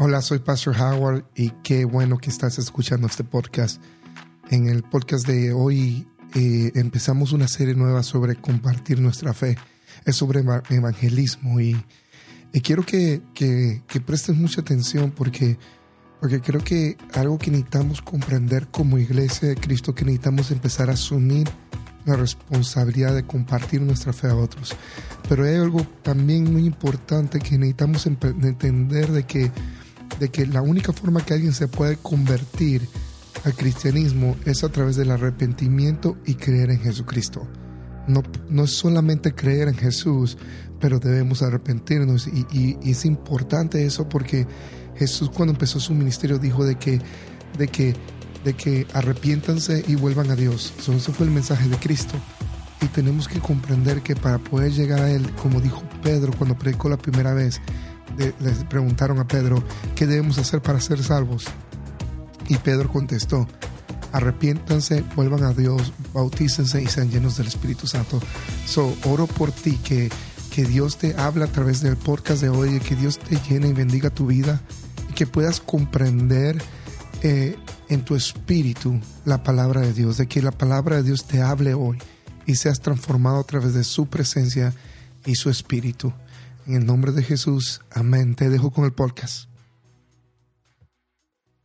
Hola, soy Pastor Howard y qué bueno que estás escuchando este podcast. En el podcast de hoy eh, empezamos una serie nueva sobre compartir nuestra fe. Es sobre evangelismo y, quiero que, que, que, prestes mucha atención porque, porque creo que algo que necesitamos comprender como iglesia de Cristo, que necesitamos empezar a asumir la responsabilidad de compartir nuestra fe a otros. Pero hay algo también muy importante que necesitamos entender de que, de que la única forma que alguien se puede convertir al cristianismo es a través del arrepentimiento y creer en Jesucristo. No, no es solamente creer en Jesús, pero debemos arrepentirnos y, y, es importante eso porque Jesús cuando empezó su ministerio dijo de que, de que de que arrepiéntanse y vuelvan a Dios. Eso fue el mensaje de Cristo. Y tenemos que comprender que para poder llegar a Él, como dijo Pedro cuando predicó la primera vez, les preguntaron a Pedro, ¿qué debemos hacer para ser salvos? Y Pedro contestó, arrepiéntanse, vuelvan a Dios, bautícense y sean llenos del Espíritu Santo. So, oro por ti que, que Dios te habla a través del podcast de hoy, que Dios te llene y bendiga tu vida y que puedas comprender eh, en tu espíritu la palabra de Dios, de que la palabra de Dios te hable hoy y seas transformado a través de su presencia y su espíritu. En el nombre de Jesús, amén. Te dejo con el podcast.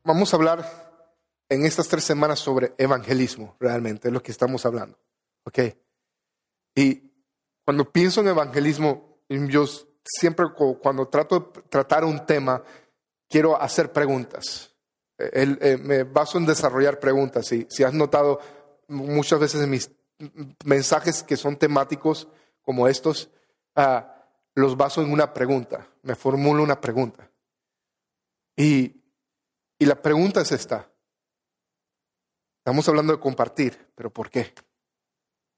Vamos a hablar en estas tres semanas sobre evangelismo, realmente, es lo que estamos hablando. ¿Ok? Y cuando pienso en evangelismo, yo siempre cuando trato de tratar un tema, quiero hacer preguntas. Eh, me baso en desarrollar preguntas. Si, si has notado muchas veces en mis mensajes que son temáticos como estos, ah, los baso en una pregunta. Me formulo una pregunta. Y, y la pregunta es esta. Estamos hablando de compartir, pero ¿por qué?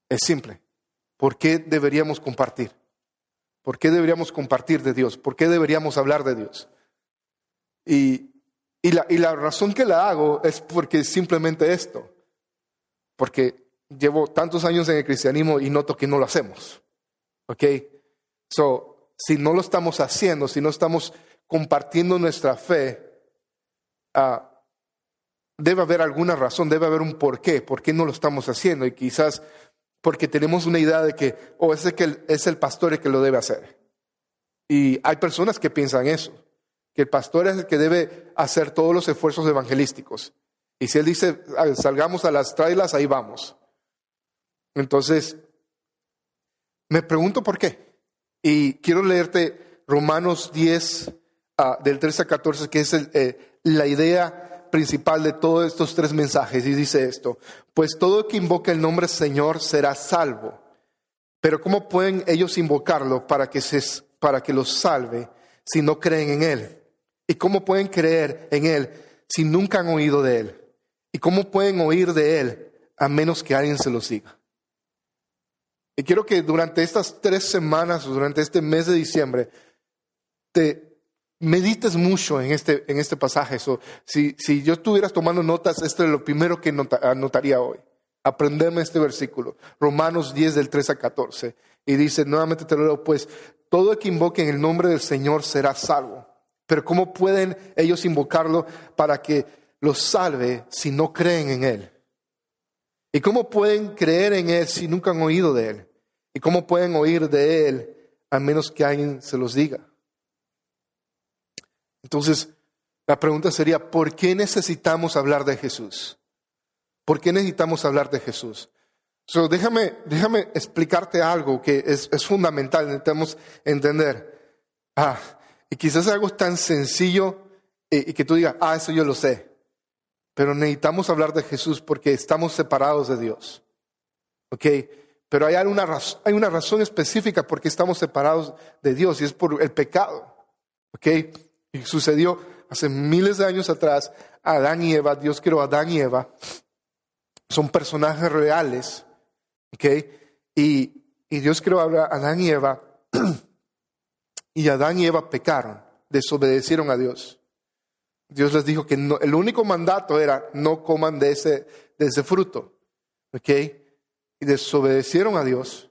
Es simple. ¿Por qué deberíamos compartir? ¿Por qué deberíamos compartir de Dios? ¿Por qué deberíamos hablar de Dios? Y, y la, y la razón que la hago es porque simplemente esto, porque llevo tantos años en el cristianismo y noto que no lo hacemos. ¿Ok? So, si no lo estamos haciendo, si no estamos compartiendo nuestra fe, uh, debe haber alguna razón, debe haber un porqué, por qué no lo estamos haciendo. Y quizás porque tenemos una idea de que, o oh, es, que es el pastor el que lo debe hacer. Y hay personas que piensan eso que el pastor es el que debe hacer todos los esfuerzos evangelísticos. Y si él dice, ah, salgamos a las trailas, ahí vamos. Entonces, me pregunto por qué. Y quiero leerte Romanos 10, ah, del 13 a 14, que es eh, la idea principal de todos estos tres mensajes. Y dice esto, pues todo que invoque el nombre Señor será salvo. Pero ¿cómo pueden ellos invocarlo para que, se, para que los salve si no creen en Él? ¿Y cómo pueden creer en Él si nunca han oído de Él? ¿Y cómo pueden oír de Él a menos que alguien se los diga? Y quiero que durante estas tres semanas, durante este mes de diciembre, te medites mucho en este, en este pasaje. si, si yo estuvieras tomando notas, esto es lo primero que anotaría hoy. Aprenderme este versículo. Romanos 10 del 3 a 14. Y dice, nuevamente te lo leo, pues todo el que invoque en el nombre del Señor será salvo. Pero ¿cómo pueden ellos invocarlo para que los salve si no creen en Él? ¿Y cómo pueden creer en Él si nunca han oído de Él? ¿Y cómo pueden oír de Él a menos que alguien se los diga? Entonces, la pregunta sería, ¿por qué necesitamos hablar de Jesús? ¿Por qué necesitamos hablar de Jesús? So, déjame, déjame explicarte algo que es, es fundamental, necesitamos entender. Ah, y quizás algo tan sencillo y, que tú digas, ah, eso yo lo sé. Pero necesitamos hablar de Jesús porque estamos separados de Dios. ¿Ok? Pero hay una, hay una razón específica por qué estamos separados de Dios y es por el pecado. ¿Ok? Y sucedió hace miles de años atrás. Adán y Eva, Dios creó a Adán y Eva. Son personajes reales. ¿Ok? Y, y Dios creó a Adán y Eva y Adán y Eva pecaron, desobedecieron a Dios. Dios les dijo que el único mandato era no coman de ese, fruto. ¿Ok? Y desobedecieron a Dios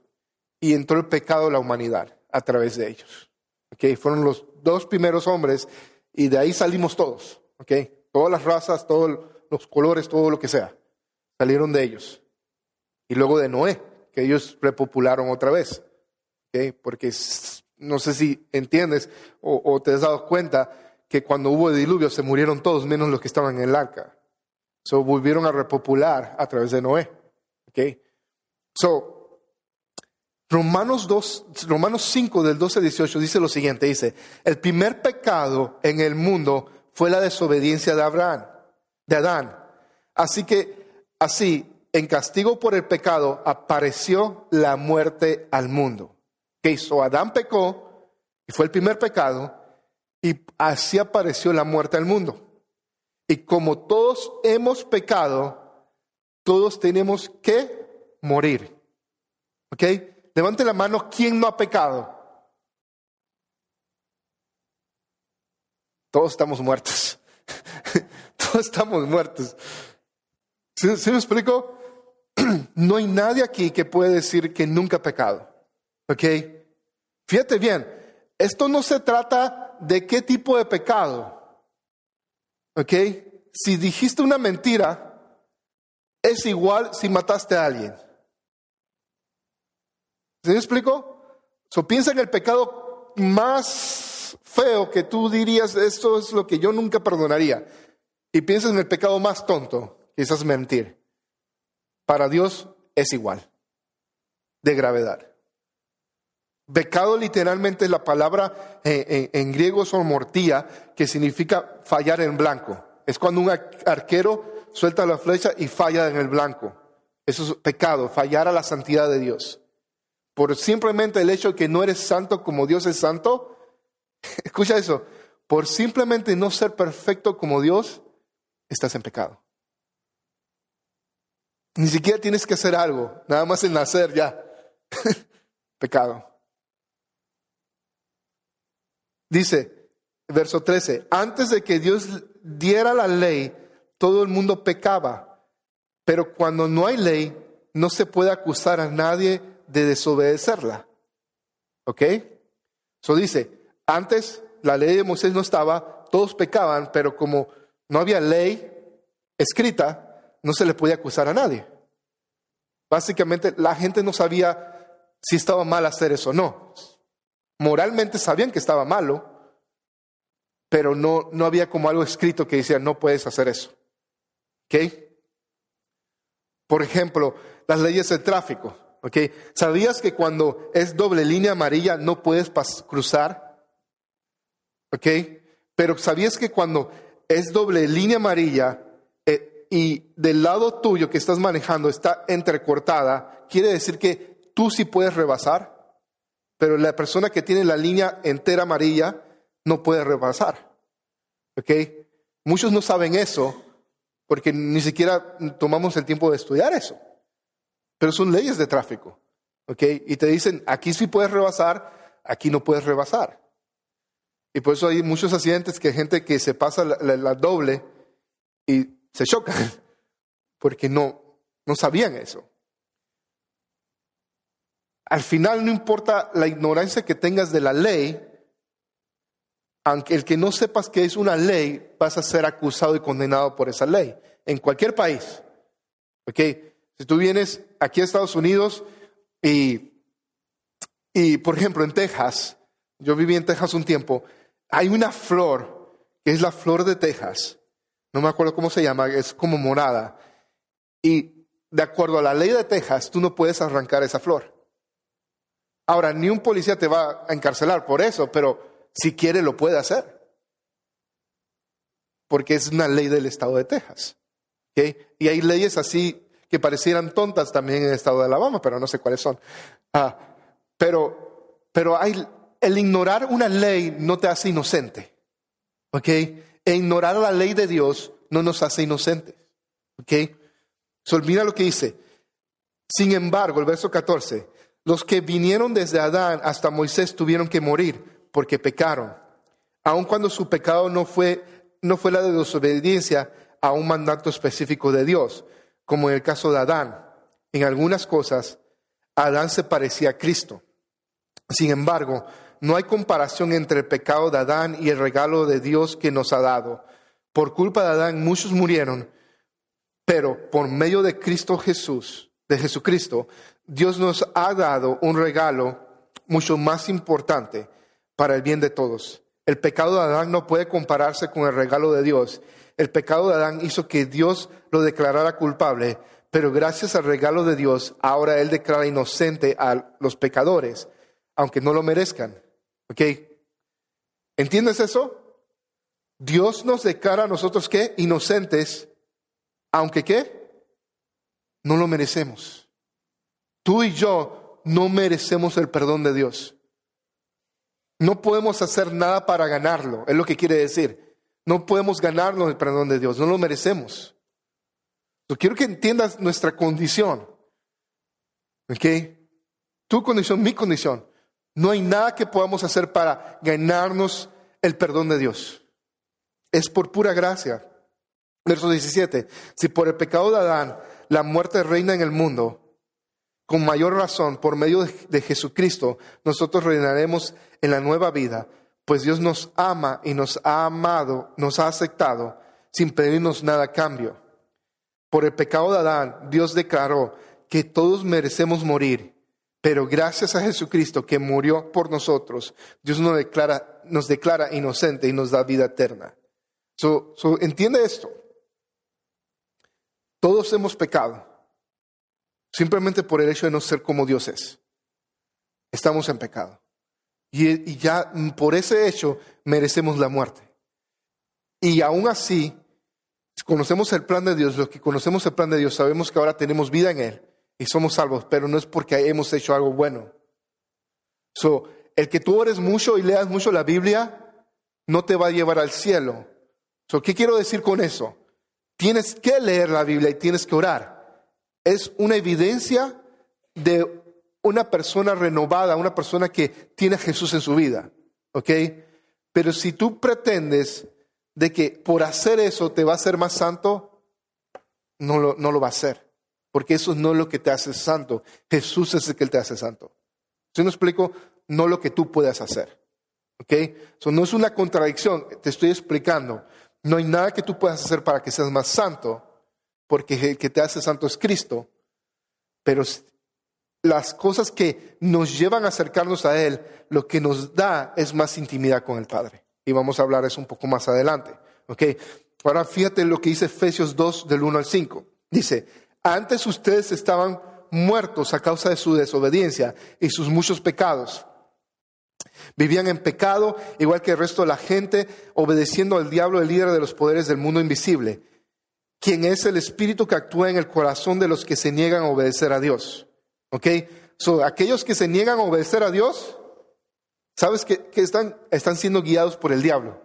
y entró el pecado a la humanidad a través de ellos. ¿Ok? Fueron los dos primeros hombres y de ahí salimos todos, ¿ok? Todas las razas, todos los colores, todo lo que sea, salieron de ellos. Y luego de Noé, que ellos repopularon otra vez, ¿ok? Porque no sé si entiendes o, te has dado cuenta que cuando hubo diluvio se murieron todos menos los que estaban en el arca. So volvieron a repopular a través de Noé, ¿ok? So, Romanos, 2, Romanos 5 del 12 al 18 dice lo siguiente, dice, el primer pecado en el mundo fue la desobediencia de Abraham, de Adán. Así que, así, en castigo por el pecado, apareció la muerte al mundo. Que hizo? Adán pecó, y fue el primer pecado, y así apareció la muerte al mundo. Y como todos hemos pecado, todos tenemos que morir. ¿Ok? Levante la mano, ¿quién no ha pecado? Todos estamos muertos. Todos estamos muertos. ¿Sí, me explico? No hay nadie aquí que puede decir que nunca ha pecado. ¿Ok? Fíjate bien, esto no se trata de qué tipo de pecado. ¿Ok? Si dijiste una mentira, es igual si mataste a alguien. ¿Se me explico? So, piensa en el pecado más feo que tú dirías, esto es lo que yo nunca perdonaría. Y piensa en el pecado más tonto, quizás mentir. Para Dios es igual, de gravedad. Pecado literalmente la palabra en, en griego es mortía, que significa fallar en blanco. Es cuando un arquero suelta la flecha y falla en el blanco. Eso es pecado, fallar a la santidad de Dios por simplemente el hecho de que no eres santo como Dios es santo, escucha eso, por simplemente no ser perfecto como Dios, estás en pecado. Ni siquiera tienes que hacer algo, nada más el nacer ya. pecado. Dice, verso 13, antes de que Dios diera la ley, todo el mundo pecaba, pero cuando no hay ley, no se puede acusar a nadie de desobedecerla. ¿Ok? Eso dice, antes la ley de Moisés no estaba, todos pecaban, pero como no había ley escrita, no se le podía acusar a nadie. Básicamente la gente no sabía si estaba mal hacer eso o no. Moralmente sabían que estaba malo, pero no, no había como algo escrito que decía no puedes hacer eso. ¿Ok? Por ejemplo, las leyes de tráfico. ¿Sabías que cuando es doble línea amarilla no puedes cruzar? ¿Ok? Pero ¿sabías que cuando es doble línea amarilla eh, y del lado tuyo que estás manejando está entrecortada, quiere decir que tú sí puedes rebasar, pero la persona que tiene la línea entera amarilla no puede rebasar? ¿Ok? Muchos no saben eso porque ni siquiera tomamos el tiempo de estudiar eso. Pero son leyes de tráfico. ¿Ok? Y te dicen, aquí sí puedes rebasar, aquí no puedes rebasar. Y por eso hay muchos accidentes que hay gente que se pasa la, doble y se chocan, porque no, no sabían eso. Al final no importa la ignorancia que tengas de la ley, aunque el que no sepas que es una ley, vas a ser acusado y condenado por esa ley, en cualquier país. ¿Ok? Si tú vienes aquí a Estados Unidos y, y, por ejemplo, en Texas, yo viví en Texas un tiempo, hay una flor que es la flor de Texas, no me acuerdo cómo se llama, es como morada, y de acuerdo a la ley de Texas, tú no puedes arrancar esa flor. Ahora, ni un policía te va a encarcelar por eso, pero si quiere lo puede hacer. Porque es una ley del estado de Texas. Y hay leyes así que parecieran tontas también en el estado de Alabama, pero no sé cuáles son. Ah, pero pero hay, el ignorar una ley no te hace inocente. ¿Ok? E ignorar la ley de Dios no nos hace inocentes. ¿Ok? So, mira lo que dice. Sin embargo, el verso 14, los que vinieron desde Adán hasta Moisés tuvieron que morir porque pecaron, aun cuando su pecado no fue, no fue la de desobediencia a un mandato específico de Dios, como en el caso de Adán. En algunas cosas, Adán se parecía a Cristo. Sin embargo, no hay comparación entre el pecado de Adán y el regalo de Dios que nos ha dado. Por culpa de Adán muchos murieron, pero por medio de Cristo Jesús, de Jesucristo, Dios nos ha dado un regalo mucho más importante para el bien de todos. El pecado de Adán no puede compararse con el regalo de Dios. El pecado de Adán hizo que Dios lo declarara culpable, pero gracias al regalo de Dios, ahora Él declara inocente a los pecadores, aunque no lo merezcan. ¿Ok? ¿Entiendes eso? Dios nos declara a nosotros que inocentes, aunque qué? No lo merecemos. Tú y yo no merecemos el perdón de Dios. No podemos hacer nada para ganarlo, es lo que quiere decir. No podemos ganarnos el perdón de Dios, no lo merecemos. Yo quiero que entiendas nuestra condición. ¿Ok? Tu condición, mi condición. No hay nada que podamos hacer para ganarnos el perdón de Dios. Es por pura gracia. Verso 17. Si por el pecado de Adán la muerte reina en el mundo, con mayor razón, por medio de Jesucristo, nosotros reinaremos en la nueva vida, pues Dios nos ama y nos ha amado, nos ha aceptado sin pedirnos nada a cambio. Por el pecado de Adán, Dios declaró que todos merecemos morir, pero gracias a Jesucristo que murió por nosotros, Dios nos declara, nos inocente y nos da vida eterna. So, entiende esto. Todos hemos pecado simplemente por el hecho de no ser como Dios es. Estamos en pecado. Y, ya por ese hecho merecemos la muerte. Y aún así, conocemos el plan de Dios, los que conocemos el plan de Dios sabemos que ahora tenemos vida en Él y somos salvos, pero no es porque hemos hecho algo bueno. So, el que tú ores mucho y leas mucho la Biblia no te va a llevar al cielo. So, ¿Qué quiero decir con eso? Tienes que leer la Biblia y tienes que orar es una evidencia de una persona renovada, una persona que tiene a Jesús en su vida. ¿Ok? Pero si tú pretendes de que por hacer eso te va a hacer más santo, no lo, no lo va a hacer. Porque eso no es lo que te hace santo. Jesús es el que te hace santo. Si no explico, no lo que tú puedas hacer. ¿Ok? Eso no es una contradicción, te estoy explicando. No hay nada que tú puedas hacer para que seas más santo porque el que te hace santo es Cristo, pero las cosas que nos llevan a acercarnos a Él, lo que nos da es más intimidad con el Padre. Y vamos a hablar eso un poco más adelante. ¿okay? Ahora fíjate lo que dice Efesios 2 del 1 al 5. Dice, antes ustedes estaban muertos a causa de su desobediencia y sus muchos pecados. Vivían en pecado, igual que el resto de la gente, obedeciendo al diablo, el líder de los poderes del mundo invisible quien es el espíritu que actúa en el corazón de los que se niegan a obedecer a Dios. ¿Ok? So, aquellos que se niegan a obedecer a Dios, ¿sabes que, están, están siendo guiados por el diablo?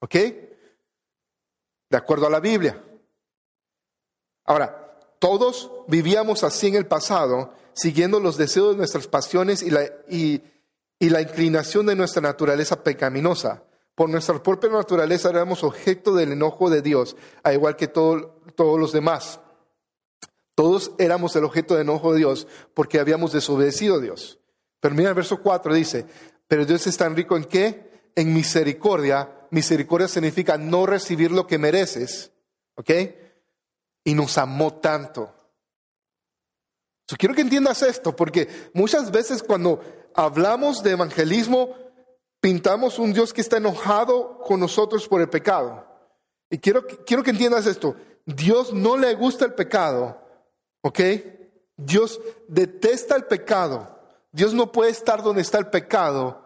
¿Ok? De acuerdo a la Biblia. Ahora, todos vivíamos así en el pasado, siguiendo los deseos de nuestras pasiones y la, y la inclinación de nuestra naturaleza pecaminosa. Por nuestra propia naturaleza éramos objeto del enojo de Dios, al igual que todos los demás. Todos éramos el objeto del enojo de Dios porque habíamos desobedecido a Dios. Pero mira el verso 4 dice, pero Dios es tan rico en qué? En misericordia. Misericordia significa no recibir lo que mereces. ¿Ok? Y nos amó tanto. Yo quiero que entiendas esto, porque muchas veces cuando hablamos de evangelismo, pintamos un Dios que está enojado con nosotros por el pecado. Y quiero, quiero que entiendas esto. Dios no le gusta el pecado, ¿ok? Dios detesta el pecado. Dios no puede estar donde está el pecado,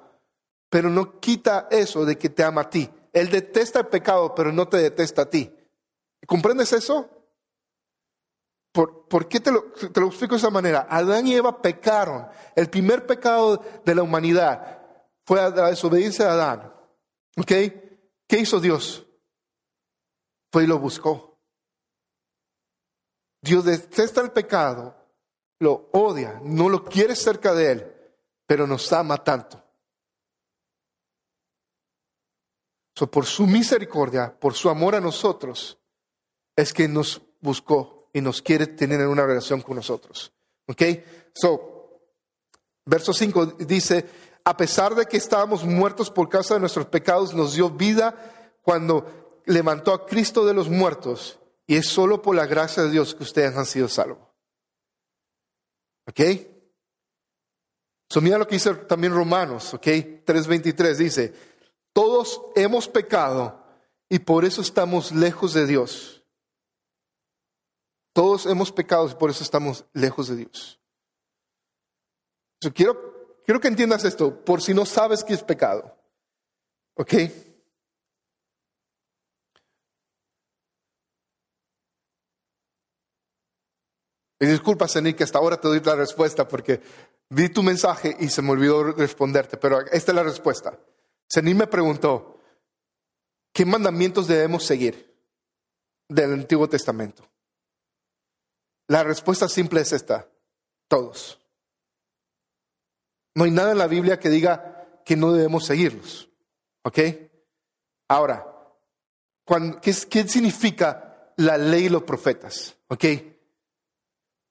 pero no quita eso de que te ama a ti. Él detesta el pecado, pero no te detesta a ti. ¿Comprendes eso? ¿Por, ¿por qué te lo, te lo explico de esa manera? Adán y Eva pecaron. El primer pecado de la humanidad fue la desobediencia de Adán. ¿Ok? ¿Qué hizo Dios? Fue y lo buscó. Dios detesta el pecado, lo odia, no lo quiere cerca de él, pero nos ama tanto. So, por su misericordia, por su amor a nosotros, es que nos buscó y nos quiere tener en una relación con nosotros. ¿Ok? So, verso 5 dice, a pesar de que estábamos muertos por causa de nuestros pecados, nos dio vida cuando levantó a Cristo de los muertos. Y es solo por la gracia de Dios que ustedes han sido salvos. ¿Ok? So, mira lo que dice también Romanos, ¿ok? 3.23 dice, todos hemos pecado y por eso estamos lejos de Dios. Todos hemos pecado y por eso estamos lejos de Dios. quiero, quiero que entiendas esto, por si no sabes qué es pecado. ¿Ok? Y disculpa, Senir, que hasta ahora te doy la respuesta porque vi tu mensaje y se me olvidó responderte, pero esta es la respuesta. Senir me preguntó, ¿qué mandamientos debemos seguir del Antiguo Testamento? La respuesta simple es esta, todos. No hay nada en la Biblia que diga que no debemos seguirlos. ¿Ok? Ahora, ¿qué, ¿qué significa la ley y los profetas? ¿Ok?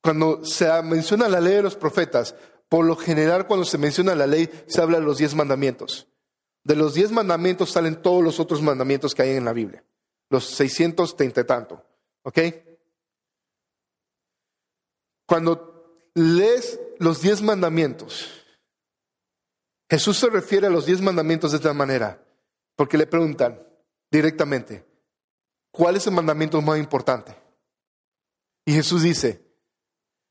Cuando se menciona la ley de los profetas, por lo general cuando se menciona la ley se habla de los diez mandamientos. De los diez mandamientos salen todos los otros mandamientos que hay en la Biblia. Los 630 y tanto. ¿Ok? Cuando lees los diez mandamientos, Jesús se refiere a los diez mandamientos de esta manera, porque le preguntan directamente, ¿cuál es el mandamiento más importante? Y Jesús dice,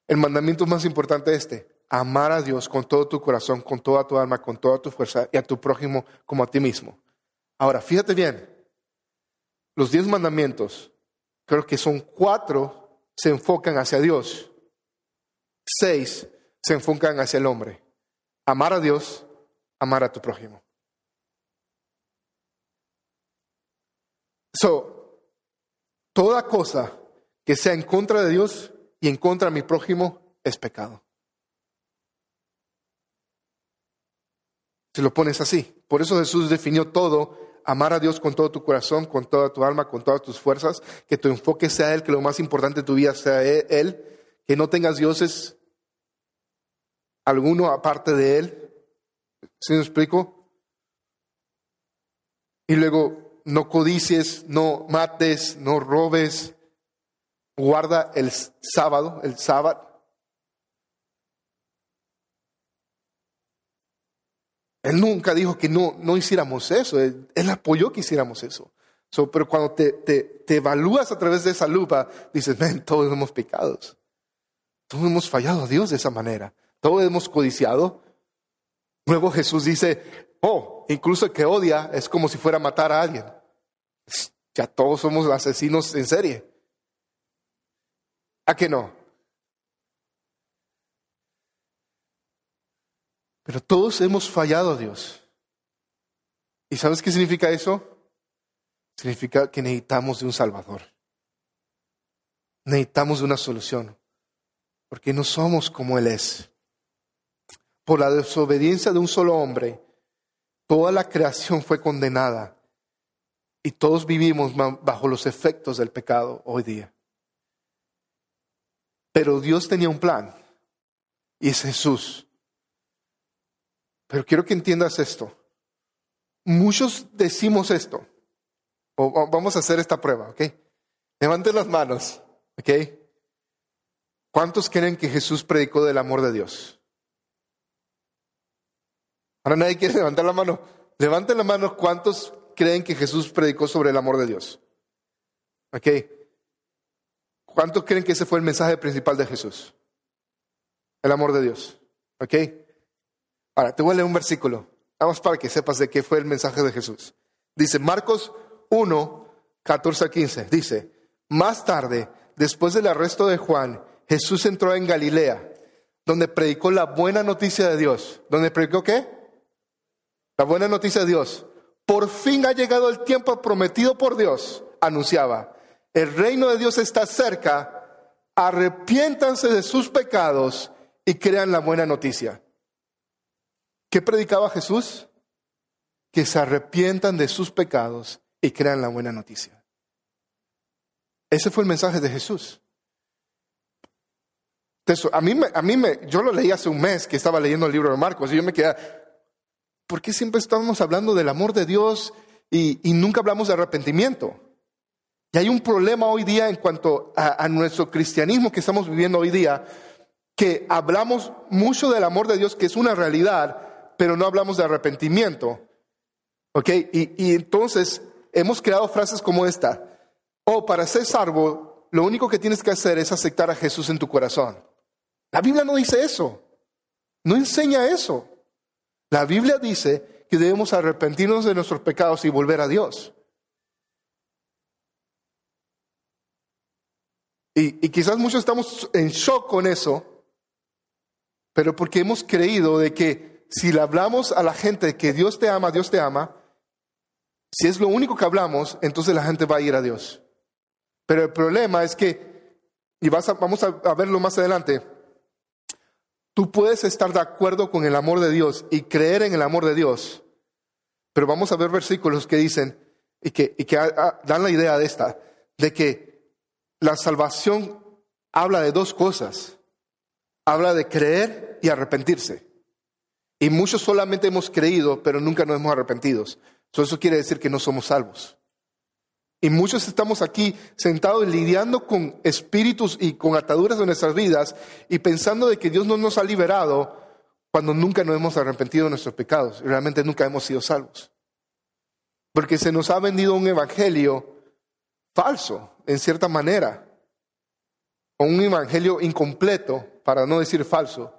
el mandamiento más importante es este, amar a Dios con todo tu corazón, con toda tu alma, con toda tu fuerza y a tu prójimo como a ti mismo. Ahora, fíjate bien, los diez mandamientos, creo que son cuatro, se enfocan hacia Dios. Seis se enfocan hacia el hombre. Amar a Dios, amar a tu prójimo. So, toda cosa que sea en contra de Dios y en contra de mi prójimo es pecado. Si lo pones así. Por eso Jesús definió todo, amar a Dios con todo tu corazón, con toda tu alma, con todas tus fuerzas, que tu enfoque sea Él, que lo más importante de tu vida sea Él, que no tengas dioses alguno aparte de Él. ¿Sí me explico? Y luego, no codicies, no mates, no robes, guarda el sábado, el sábado. Él nunca dijo que no, no hiciéramos eso, él, apoyó que hiciéramos eso. pero cuando te, te, te, evalúas a través de esa lupa, dices, ven, todos hemos pecado. Todos hemos fallado a Dios de esa manera. Todos hemos codiciado. Luego Jesús dice, oh, incluso el que odia es como si fuera a matar a alguien. Ya todos somos asesinos en serie. ¿A que no? Pero todos hemos fallado a Dios. ¿Y sabes qué significa eso? Significa que necesitamos de un Salvador. Necesitamos de una solución. Porque no somos como Él es. Por la desobediencia de un solo hombre, toda la creación fue condenada. Y todos vivimos bajo los efectos del pecado hoy día. Pero Dios tenía un plan y es Jesús. Pero quiero que entiendas esto. Muchos decimos esto. O vamos a hacer esta prueba, ¿ok? Levanten las manos, ¿ok? ¿Cuántos creen que Jesús predicó del amor de Dios? Ahora nadie quiere levantar la mano. Levanten la mano, ¿cuántos creen que Jesús predicó sobre el amor de Dios? ¿Ok? ¿Cuántos creen que ese fue el mensaje principal de Jesús? El amor de Dios. ¿Ok? Ahora, te voy a leer un versículo. Vamos para que sepas de qué fue el mensaje de Jesús. Dice Marcos 1, 14 a 15. Dice, más tarde, después del arresto de Juan, Jesús entró en Galilea, donde predicó la buena noticia de Dios. ¿Donde predicó qué? La buena noticia de Dios. Por fin ha llegado el tiempo prometido por Dios, anunciaba el reino de Dios está cerca, arrepiéntanse de sus pecados y crean la buena noticia. ¿Qué predicaba Jesús? Que se arrepientan de sus pecados y crean la buena noticia. Ese fue el mensaje de Jesús. a mí, a mí me, yo lo leí hace un mes que estaba leyendo el libro de Marcos y yo me quedé, ¿por qué siempre estamos hablando del amor de Dios y, nunca hablamos de arrepentimiento? Y hay un problema hoy día en cuanto a, nuestro cristianismo que estamos viviendo hoy día, que hablamos mucho del amor de Dios, que es una realidad, pero no hablamos de arrepentimiento. ¿Ok? Y, entonces hemos creado frases como esta. Oh, para ser salvo, lo único que tienes que hacer es aceptar a Jesús en tu corazón. La Biblia no dice eso. No enseña eso. La Biblia dice que debemos arrepentirnos de nuestros pecados y volver a Dios. Y, quizás muchos estamos en shock con eso, pero porque hemos creído de que si le hablamos a la gente que Dios te ama, Dios te ama, si es lo único que hablamos, entonces la gente va a ir a Dios. Pero el problema es que, y vas vamos a verlo más adelante, Tú puedes estar de acuerdo con el amor de Dios y creer en el amor de Dios, pero vamos a ver versículos que dicen y que, y que dan la idea de esta, de que la salvación habla de dos cosas. Habla de creer y arrepentirse. Y muchos solamente hemos creído, pero nunca nos hemos arrepentido. Eso quiere decir que no somos salvos. Y muchos estamos aquí sentados lidiando con espíritus y con ataduras de nuestras vidas y pensando de que Dios no nos ha liberado cuando nunca nos hemos arrepentido de nuestros pecados y realmente nunca hemos sido salvos. Porque se nos ha vendido un evangelio falso, en cierta manera, o un evangelio incompleto, para no decir falso,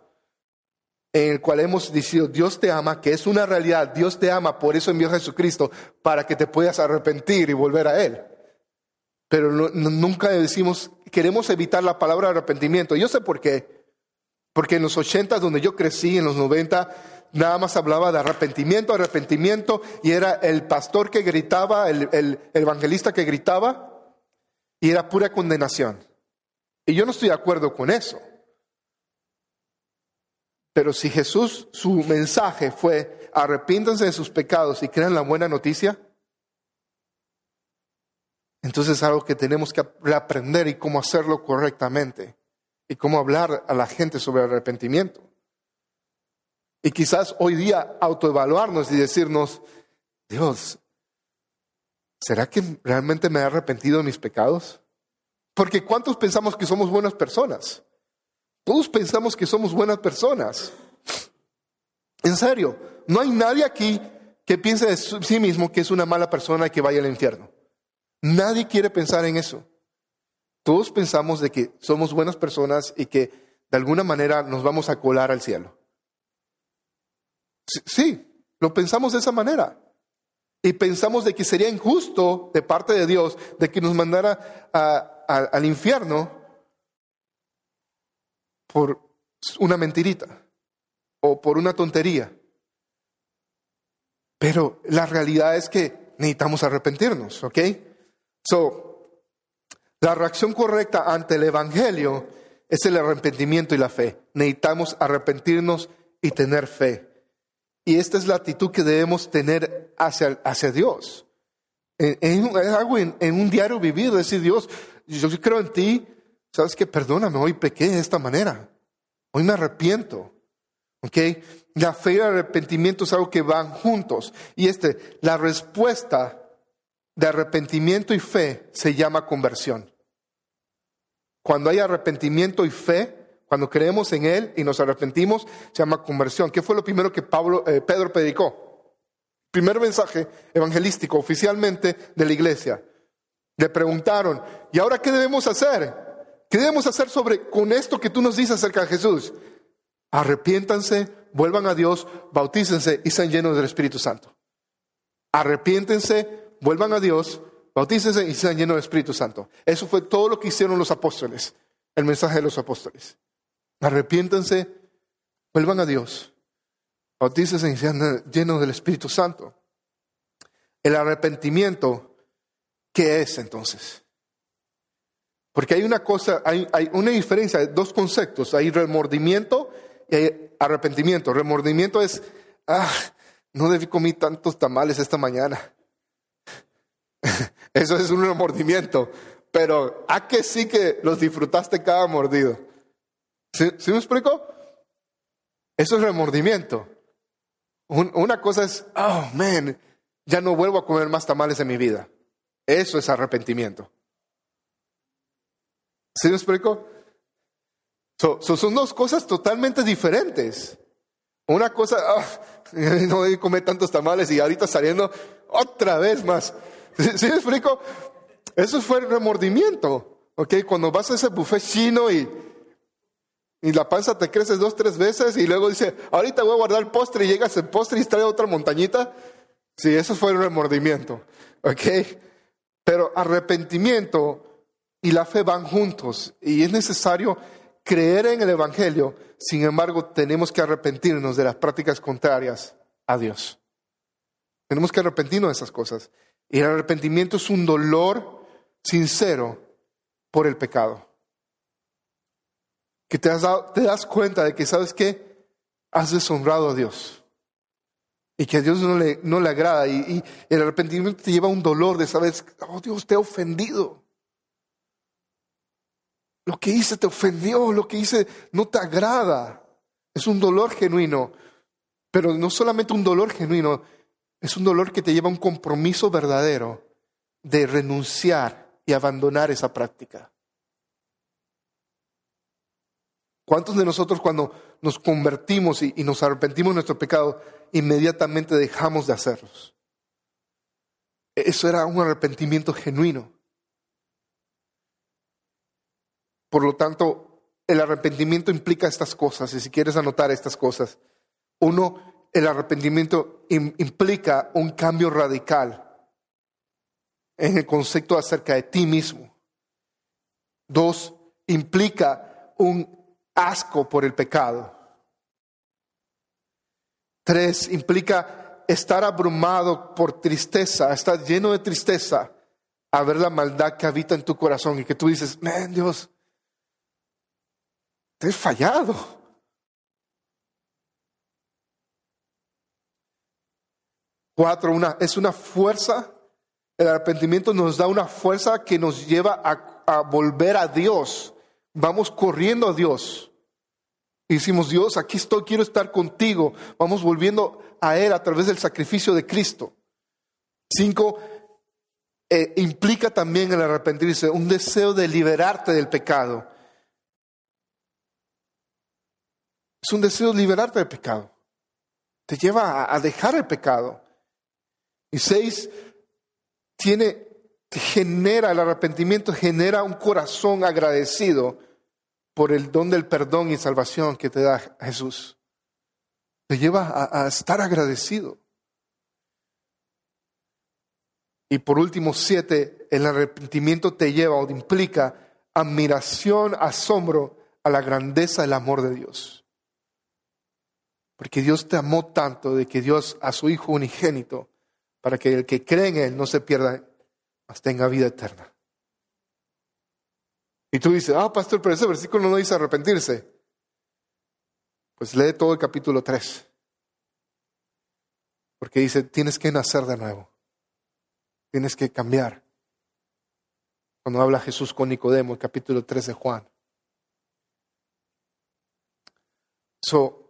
en el cual hemos dicho, Dios te ama, que es una realidad, Dios te ama, por eso envió a Jesucristo, para que te puedas arrepentir y volver a Él. Pero nunca decimos, queremos evitar la palabra arrepentimiento. Yo sé por qué. Porque en los 80, donde yo crecí, en los 90, nada más hablaba de arrepentimiento, arrepentimiento, y era el pastor que gritaba, el, el evangelista que gritaba, y era pura condenación. Y yo no estoy de acuerdo con eso. Pero si Jesús, su mensaje fue arrepiéntanse de sus pecados y crean la buena noticia, entonces es algo que tenemos que aprender y cómo hacerlo correctamente y cómo hablar a la gente sobre arrepentimiento. Y quizás hoy día autoevaluarnos y decirnos, Dios, ¿será que realmente me he arrepentido de mis pecados? Porque ¿cuántos pensamos que somos buenas personas? Todos pensamos que somos buenas personas. En serio, no hay nadie aquí que piense de sí mismo que es una mala persona que vaya al infierno. Nadie quiere pensar en eso. Todos pensamos de que somos buenas personas y que de alguna manera nos vamos a colar al cielo. Sí, lo pensamos de esa manera. Y pensamos de que sería injusto de parte de Dios de que nos mandara al infierno por una mentirita o por una tontería. Pero la realidad es que necesitamos arrepentirnos, ¿ok? So, la reacción correcta ante el Evangelio es el arrepentimiento y la fe. Necesitamos arrepentirnos y tener fe. Y esta es la actitud que debemos tener hacia, hacia Dios. En, algo en, en, un diario vivir, decir, Dios, yo creo en ti, ¿sabes qué? Perdóname, hoy pequé de esta manera. Hoy me arrepiento. ¿Ok? La fe y el arrepentimiento es algo que van juntos. Y este, la respuesta de arrepentimiento y fe se llama conversión. Cuando hay arrepentimiento y fe, cuando creemos en Él y nos arrepentimos, se llama conversión. ¿Qué fue lo primero que Pablo, eh, Pedro predicó? Primer mensaje evangelístico oficialmente de la iglesia. Le preguntaron, ¿y ahora qué debemos hacer? ¿Qué debemos hacer sobre con esto que tú nos dices acerca de Jesús? Arrepiéntanse, vuelvan a Dios, bautícense y sean llenos del Espíritu Santo. Arrepiéntense, vuelvan a Dios, bautícense y sean llenos del Espíritu Santo. Eso fue todo lo que hicieron los apóstoles, el mensaje de los apóstoles. Arrepiéntanse, vuelvan a Dios, bautícense y sean llenos del Espíritu Santo. El arrepentimiento, ¿qué es entonces? Porque hay una cosa, hay, una diferencia, dos conceptos, hay remordimiento y hay arrepentimiento. Remordimiento es, ah, no debí comer tantos tamales esta mañana. Eso es un remordimiento. Pero a que sí que los disfrutaste cada mordido. ¿Sí, me explico? Eso es remordimiento. una cosa es, oh, man, ya no vuelvo a comer más tamales en mi vida. Eso es arrepentimiento. ¿Sí me explico? son dos cosas totalmente diferentes. Una cosa, oh, no comer tantos tamales y ahorita saliendo otra vez más. ¿Sí, me explico? Eso fue el remordimiento. ¿Ok? Cuando vas a ese buffet chino y, y la panza te crece dos, tres veces y luego dice, ahorita voy a guardar el postre y llegas el postre y trae otra montañita. Sí, eso fue el remordimiento. ¿Ok? Pero arrepentimiento y la fe van juntos y es necesario creer en el Evangelio, sin embargo tenemos que arrepentirnos de las prácticas contrarias a Dios. Tenemos que arrepentirnos de esas cosas. Y el arrepentimiento es un dolor sincero por el pecado. Que te, has dado, te das cuenta de que, ¿sabes qué? Has deshonrado a Dios. Y que a Dios no le, agrada. Y, el arrepentimiento te lleva a un dolor de saber, oh Dios, te ha ofendido. Lo que hice te ofendió, lo que hice no te agrada. Es un dolor genuino, pero no solamente un dolor genuino, es un dolor que te lleva a un compromiso verdadero de renunciar y abandonar esa práctica. ¿Cuántos de nosotros cuando nos convertimos y, nos arrepentimos de nuestro pecado, inmediatamente dejamos de hacerlos? Eso era un arrepentimiento genuino. Por lo tanto, el arrepentimiento implica estas cosas, y si quieres anotar estas cosas. Uno, el arrepentimiento implica un cambio radical en el concepto acerca de ti mismo. Dos, implica un asco por el pecado. Tres, implica estar abrumado por tristeza, estar lleno de tristeza a ver la maldad que habita en tu corazón y que tú dices, man, Dios, te he fallado. Cuatro, una, es una fuerza. El arrepentimiento nos da una fuerza que nos lleva a, volver a Dios. Vamos corriendo a Dios. Y decimos, Dios, aquí estoy, quiero estar contigo. Vamos volviendo a Él a través del sacrificio de Cristo. Cinco, eh, implica también el arrepentirse un deseo de liberarte del pecado. Es un deseo de liberarte del pecado. Te lleva a, dejar el pecado. Y seis, tiene, genera el arrepentimiento, genera un corazón agradecido por el don del perdón y salvación que te da Jesús. Te lleva a, a estar agradecido. Y por último, siete, el arrepentimiento te lleva o implica admiración, asombro a la grandeza del amor de Dios. Porque Dios te amó tanto de que Dios a su Hijo unigénito, para que el que cree en Él no se pierda, mas tenga vida eterna. Y tú dices, ah, pastor, pero ese versículo no dice arrepentirse. Pues lee todo el capítulo 3. Porque dice, tienes que nacer de nuevo. Tienes que cambiar. Cuando habla Jesús con Nicodemo, el capítulo 3 de Juan. So,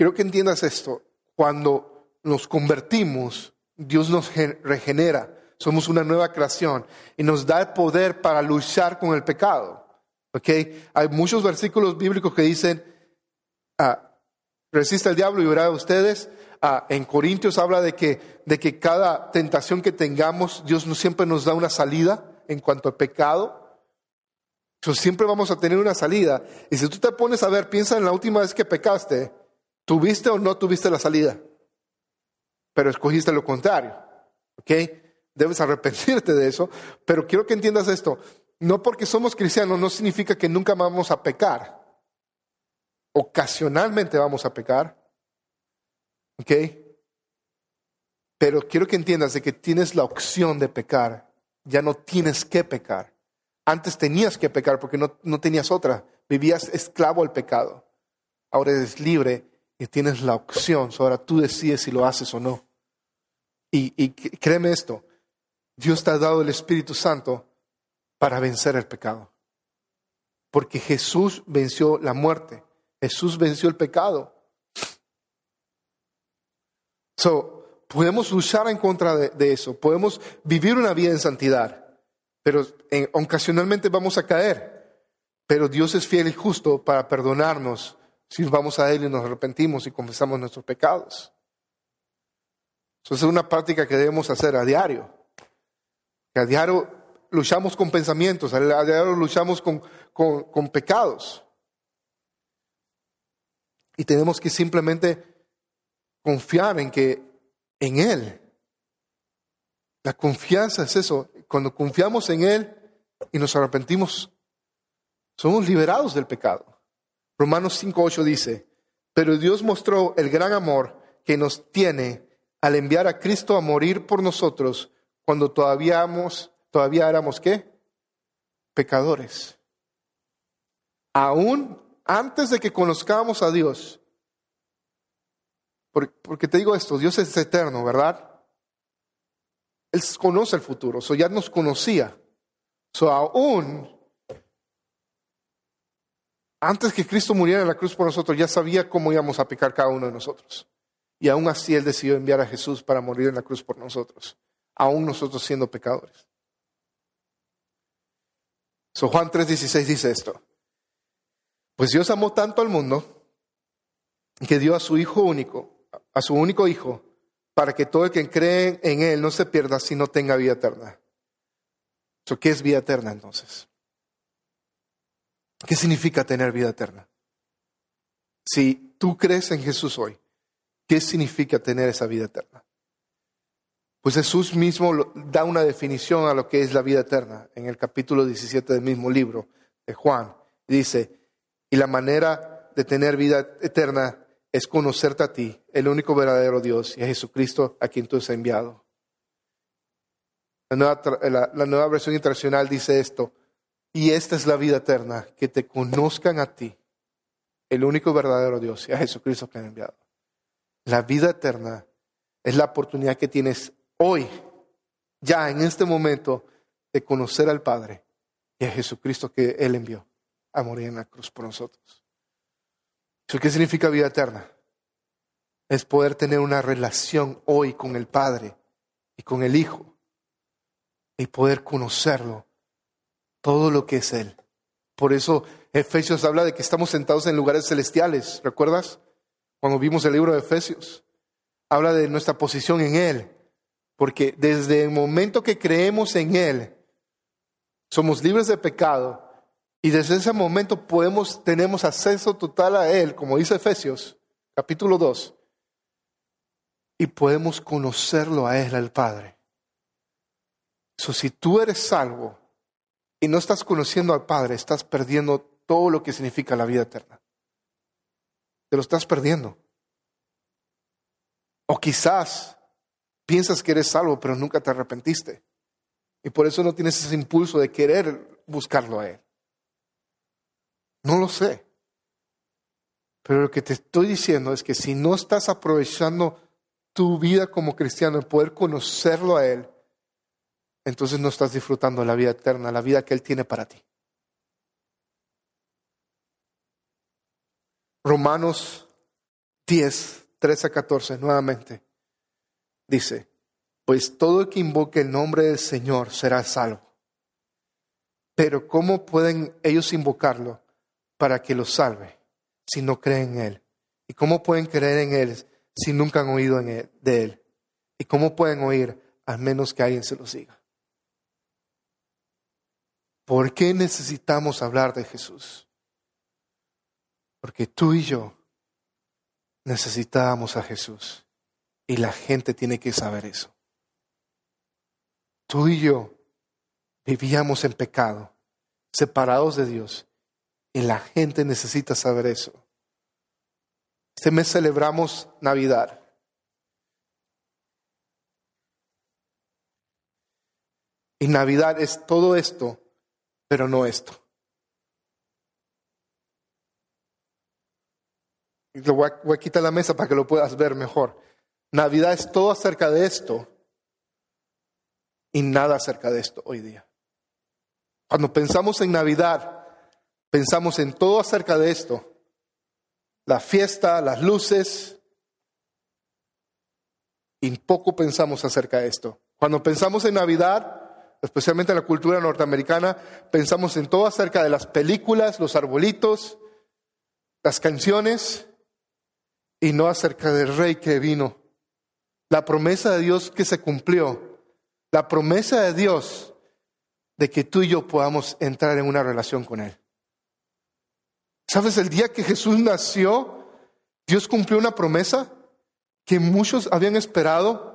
Quiero que entiendas esto. Cuando nos convertimos, Dios nos regenera. Somos una nueva creación y nos da el poder para luchar con el pecado. ¿Okay? Hay muchos versículos bíblicos que dicen, ah, resista el diablo y verá a ustedes. Ah, en Corintios habla de que, de que cada tentación que tengamos, Dios no siempre nos da una salida en cuanto al pecado. Siempre vamos a tener una salida. Y si tú te pones a ver, piensa en la última vez que pecaste, ¿Tuviste o no tuviste la salida? Pero escogiste lo contrario. ¿Ok? Debes arrepentirte de eso. Pero quiero que entiendas esto. No porque somos cristianos no significa que nunca vamos a pecar. Ocasionalmente vamos a pecar. ¿Ok? Pero quiero que entiendas de que tienes la opción de pecar. Ya no tienes que pecar. Antes tenías que pecar porque no, no tenías otra. Vivías esclavo al pecado. Ahora eres libre y tienes la opción, ahora tú decides si lo haces o no. Y, créeme esto, Dios te ha dado el Espíritu Santo para vencer el pecado. Porque Jesús venció la muerte, Jesús venció el pecado. So, podemos luchar en contra de, eso, podemos vivir una vida en santidad, pero ocasionalmente vamos a caer. Pero Dios es fiel y justo para perdonarnos si vamos a Él y nos arrepentimos y confesamos nuestros pecados. Eso es una práctica que debemos hacer a diario. a diario luchamos con pensamientos, a diario luchamos con, con pecados. Y tenemos que simplemente confiar en que en Él. La confianza es eso. Cuando confiamos en Él y nos arrepentimos, somos liberados del pecado. Romanos 5.8 dice, pero Dios mostró el gran amor que nos tiene al enviar a Cristo a morir por nosotros cuando todavía, éramos, todavía éramos qué? Pecadores. Aún antes de que conozcamos a Dios. Porque te digo esto, Dios es eterno, ¿verdad? Él conoce el futuro, so ya nos conocía. So aún antes que Cristo muriera en la cruz por nosotros, ya sabía cómo íbamos a pecar cada uno de nosotros. Y aún así Él decidió enviar a Jesús para morir en la cruz por nosotros, aún nosotros siendo pecadores. So Juan 3:16 dice esto. Pues Dios amó tanto al mundo que dio a su Hijo único, a su único Hijo, para que todo el que cree en Él no se pierda, sino tenga vida eterna. ¿Qué es vida eterna entonces? ¿Qué significa tener vida eterna? Si tú crees en Jesús hoy, ¿qué significa tener esa vida eterna? Pues Jesús mismo da una definición a lo que es la vida eterna en el capítulo 17 del mismo libro de Juan. Dice, y la manera de tener vida eterna es conocerte a ti, el único verdadero Dios, y a Jesucristo a quien tú has enviado. La nueva, la nueva versión internacional dice esto, y esta es la vida eterna, que te conozcan a ti, el único verdadero Dios, y a Jesucristo que han enviado. La vida eterna es la oportunidad que tienes hoy, ya en este momento, de conocer al Padre y a Jesucristo que Él envió a morir en la cruz por nosotros. ¿Qué significa vida eterna? Es poder tener una relación hoy con el Padre y con el Hijo y poder conocerlo todo lo que es Él. Por eso Efesios habla de que estamos sentados en lugares celestiales, ¿recuerdas? Cuando vimos el libro de Efesios, habla de nuestra posición en Él, porque desde el momento que creemos en Él, somos libres de pecado y desde ese momento podemos, tenemos acceso total a Él, como dice Efesios, capítulo 2, y podemos conocerlo a Él, al Padre. So, si tú eres salvo, y no estás conociendo al Padre, estás perdiendo todo lo que significa la vida eterna. Te lo estás perdiendo. O quizás piensas que eres salvo, pero nunca te arrepentiste. Y por eso no tienes ese impulso de querer buscarlo a Él. No lo sé. Pero lo que te estoy diciendo es que si no estás aprovechando tu vida como cristiano en poder conocerlo a Él, entonces no estás disfrutando la vida eterna, la vida que Él tiene para ti. Romanos 10, 13 a 14, nuevamente, dice, pues todo el que invoque el nombre del Señor será salvo. Pero ¿cómo pueden ellos invocarlo para que los salve si no creen en Él? ¿Y cómo pueden creer en Él si nunca han oído de Él? ¿Y cómo pueden oír al menos que alguien se los diga? ¿Por qué necesitamos hablar de Jesús? Porque tú y yo necesitábamos a Jesús y la gente tiene que saber eso. Tú y yo vivíamos en pecado, separados de Dios, y la gente necesita saber eso. Este mes celebramos Navidad. Y Navidad es todo esto pero no esto. Lo voy a, quitar la mesa para que lo puedas ver mejor. Navidad es todo acerca de esto y nada acerca de esto hoy día. Cuando pensamos en Navidad, pensamos en todo acerca de esto. La fiesta, las luces, y poco pensamos acerca de esto. Cuando pensamos en Navidad, especialmente en la cultura norteamericana, pensamos en todo acerca de las películas, los arbolitos, las canciones, y no acerca del rey que vino. La promesa de Dios que se cumplió. La promesa de Dios de que tú y yo podamos entrar en una relación con Él. ¿Sabes? El día que Jesús nació, Dios cumplió una promesa que muchos habían esperado.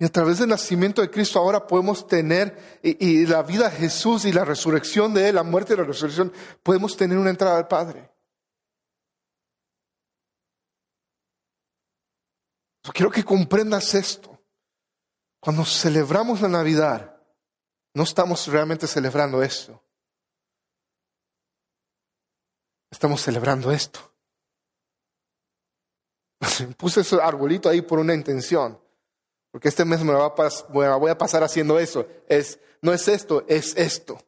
Y a través del nacimiento de Cristo ahora podemos tener, y, la vida de Jesús y la resurrección de Él, la muerte y la resurrección, podemos tener una entrada al Padre. quiero que comprendas esto. Cuando celebramos la Navidad, no estamos realmente celebrando esto. Estamos celebrando esto. Puse ese arbolito ahí por una intención. Porque este mes me, va a voy a pasar haciendo eso. Es, no es esto, es esto.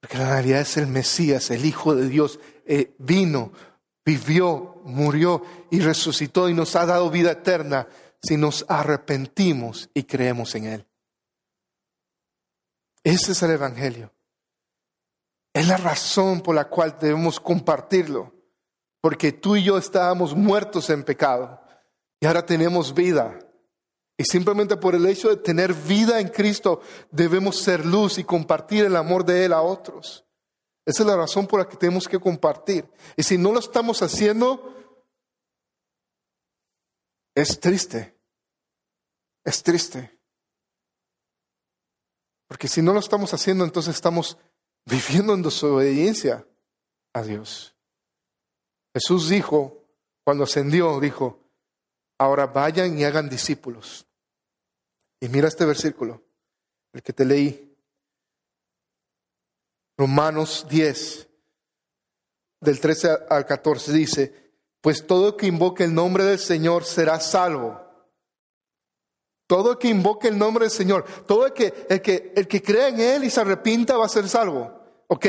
Porque la realidad es el Mesías, el Hijo de Dios. Eh, vino, vivió, murió y resucitó y nos ha dado vida eterna si nos arrepentimos y creemos en Él. Ese es el Evangelio. Es la razón por la cual debemos compartirlo. Porque tú y yo estábamos muertos en pecado y ahora tenemos vida. Y simplemente por el hecho de tener vida en Cristo debemos ser luz y compartir el amor de Él a otros. Esa es la razón por la que tenemos que compartir. Y si no lo estamos haciendo, es triste. Es triste. Porque si no lo estamos haciendo, entonces estamos viviendo en desobediencia a Dios. Jesús dijo, cuando ascendió, dijo, ahora vayan y hagan discípulos. Y mira este versículo, el que te leí. Romanos 10, del 13 al 14 dice, pues todo que invoque el nombre del Señor será salvo. Todo el que invoque el nombre del Señor, todo el que, el que, el que crea en Él y se arrepienta va a ser salvo. Ok,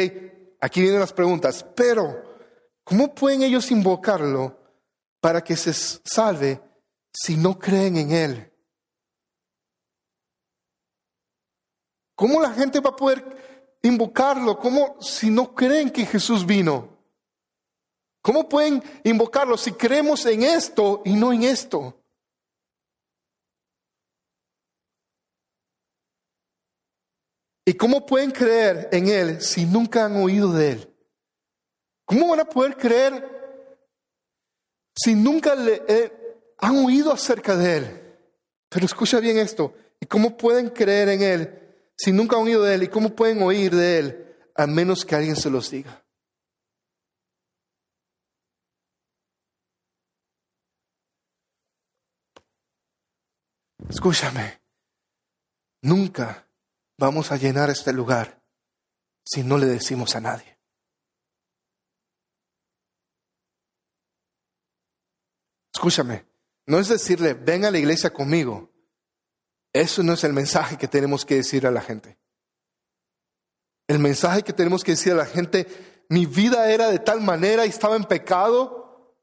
aquí vienen las preguntas. Pero, ¿cómo pueden ellos invocarlo para que se salve si no creen en Él? ¿Cómo la gente va a poder invocarlo? ¿Cómo si no creen que Jesús vino? ¿Cómo pueden invocarlo si creemos en esto y no en esto? ¿Y cómo pueden creer en Él si nunca han oído de Él? ¿Cómo van a poder creer si nunca le, eh, han oído acerca de Él? Pero escucha bien esto. ¿Y cómo pueden creer en Él si nunca han oído de Él? ¿Y cómo pueden oír de Él a menos que alguien se los diga? Escúchame. Nunca vamos a llenar este lugar si no le decimos a nadie. Escúchame, no es decirle, ven a la iglesia conmigo. Eso no es el mensaje que tenemos que decir a la gente. El mensaje que tenemos que decir a la gente, mi vida era de tal manera y estaba en pecado.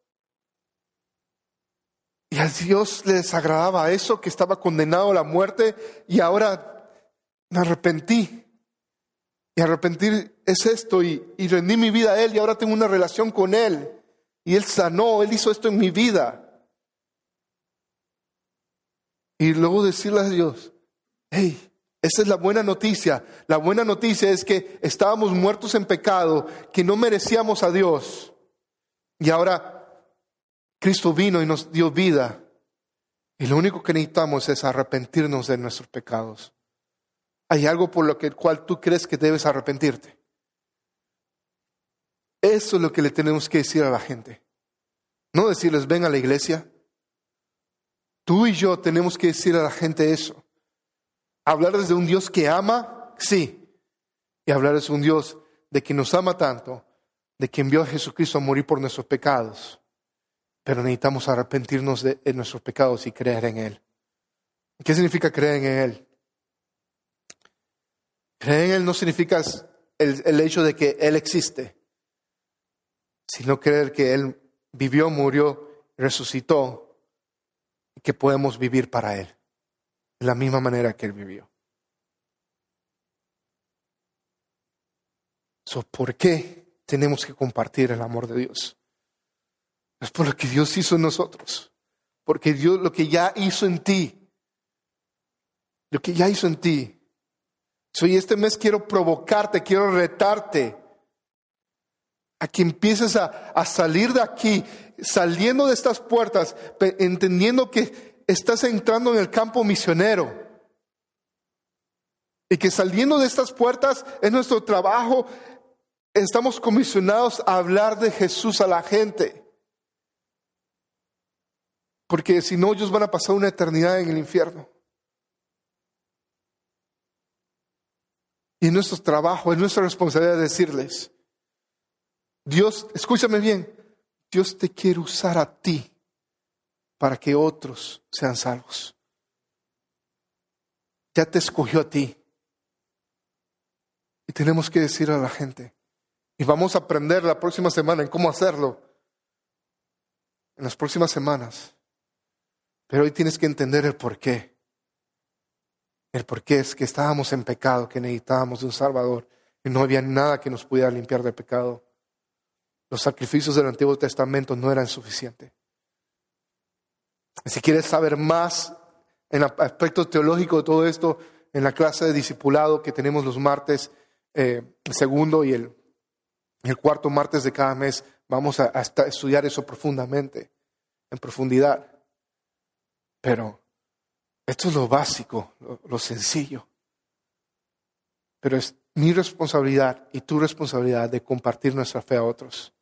Y a Dios le desagradaba eso, que estaba condenado a la muerte y ahora me arrepentí. Y arrepentir es esto, y, rendí mi vida a Él, y ahora tengo una relación con Él. Y Él sanó, Él hizo esto en mi vida. Y luego decirle a Dios, hey, esa es la buena noticia. La buena noticia es que estábamos muertos en pecado, que no merecíamos a Dios. Y ahora Cristo vino y nos dio vida. Y lo único que necesitamos es arrepentirnos de nuestros pecados hay algo por lo que, cual tú crees que debes arrepentirte. Eso es lo que le tenemos que decir a la gente. No decirles, ven a la iglesia. Tú y yo tenemos que decir a la gente eso. Hablar desde un Dios que ama, sí. Y hablar desde un Dios de que nos ama tanto, de que envió a Jesucristo a morir por nuestros pecados. Pero necesitamos arrepentirnos de, de nuestros pecados y creer en Él. ¿Qué significa creer en Él? Creer en Él no significa el, hecho de que Él existe. sino creer que Él vivió, murió, resucitó y que podemos vivir para Él de la misma manera que Él vivió. ¿Por qué tenemos que compartir el amor de Dios? Es por lo que Dios hizo en nosotros. Porque Dios lo que ya hizo en ti, lo que ya hizo en ti. Soy este mes quiero provocarte, quiero retarte a que empieces a, a salir de aquí, saliendo de estas puertas, entendiendo que estás entrando en el campo misionero. Y que saliendo de estas puertas es nuestro trabajo Estamos comisionados a hablar de Jesús a la gente. Porque si no, ellos van a pasar una eternidad en el infierno. Y nuestro trabajo, es nuestra responsabilidad decirles, Dios, escúchame bien, Dios te quiere usar a ti para que otros sean salvos. Ya te escogió a ti. Y tenemos que decir a la gente, y vamos a aprender la próxima semana en cómo hacerlo. En las próximas semanas. Pero hoy tienes que entender el por qué. El por qué es que estábamos en pecado, que necesitábamos de un Salvador y no había nada que nos pudiera limpiar de pecado. Los sacrificios del Antiguo Testamento no eran suficientes. Si quieres saber más en el aspecto teológico de todo esto, en la clase de discipulado que tenemos los martes, eh, el segundo y el el cuarto martes de cada mes vamos a, estudiar eso profundamente, en profundidad. Pero esto es lo básico, lo, sencillo. Pero es mi responsabilidad y tu responsabilidad de compartir nuestra fe a otros.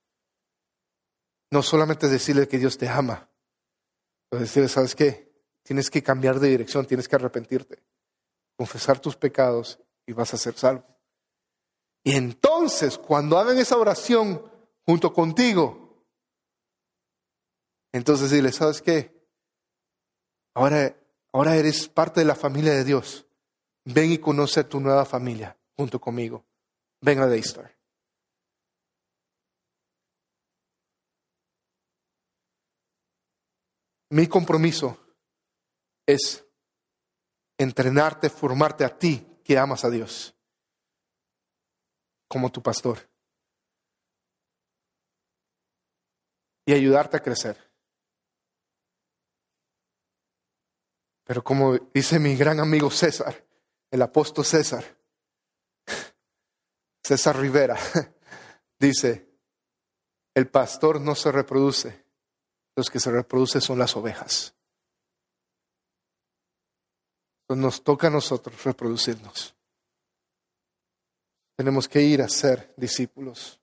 No solamente decirle que Dios te ama, pero decirle, ¿sabes qué? Tienes que cambiar de dirección, tienes que arrepentirte, confesar tus pecados y vas a ser salvo. Y entonces, cuando hagan esa oración junto contigo, entonces dile, ¿sabes qué? Ahora, ahora eres parte de la familia de Dios. Ven y conoce a tu nueva familia junto conmigo. Ven a Daystar. Mi compromiso es entrenarte, formarte a ti que amas a Dios como tu pastor y ayudarte a crecer. Pero como dice mi gran amigo César, el apóstol César, César Rivera, dice, el pastor no se reproduce, los que se reproducen son las ovejas. Entonces nos toca a nosotros reproducirnos. Tenemos que ir a ser discípulos.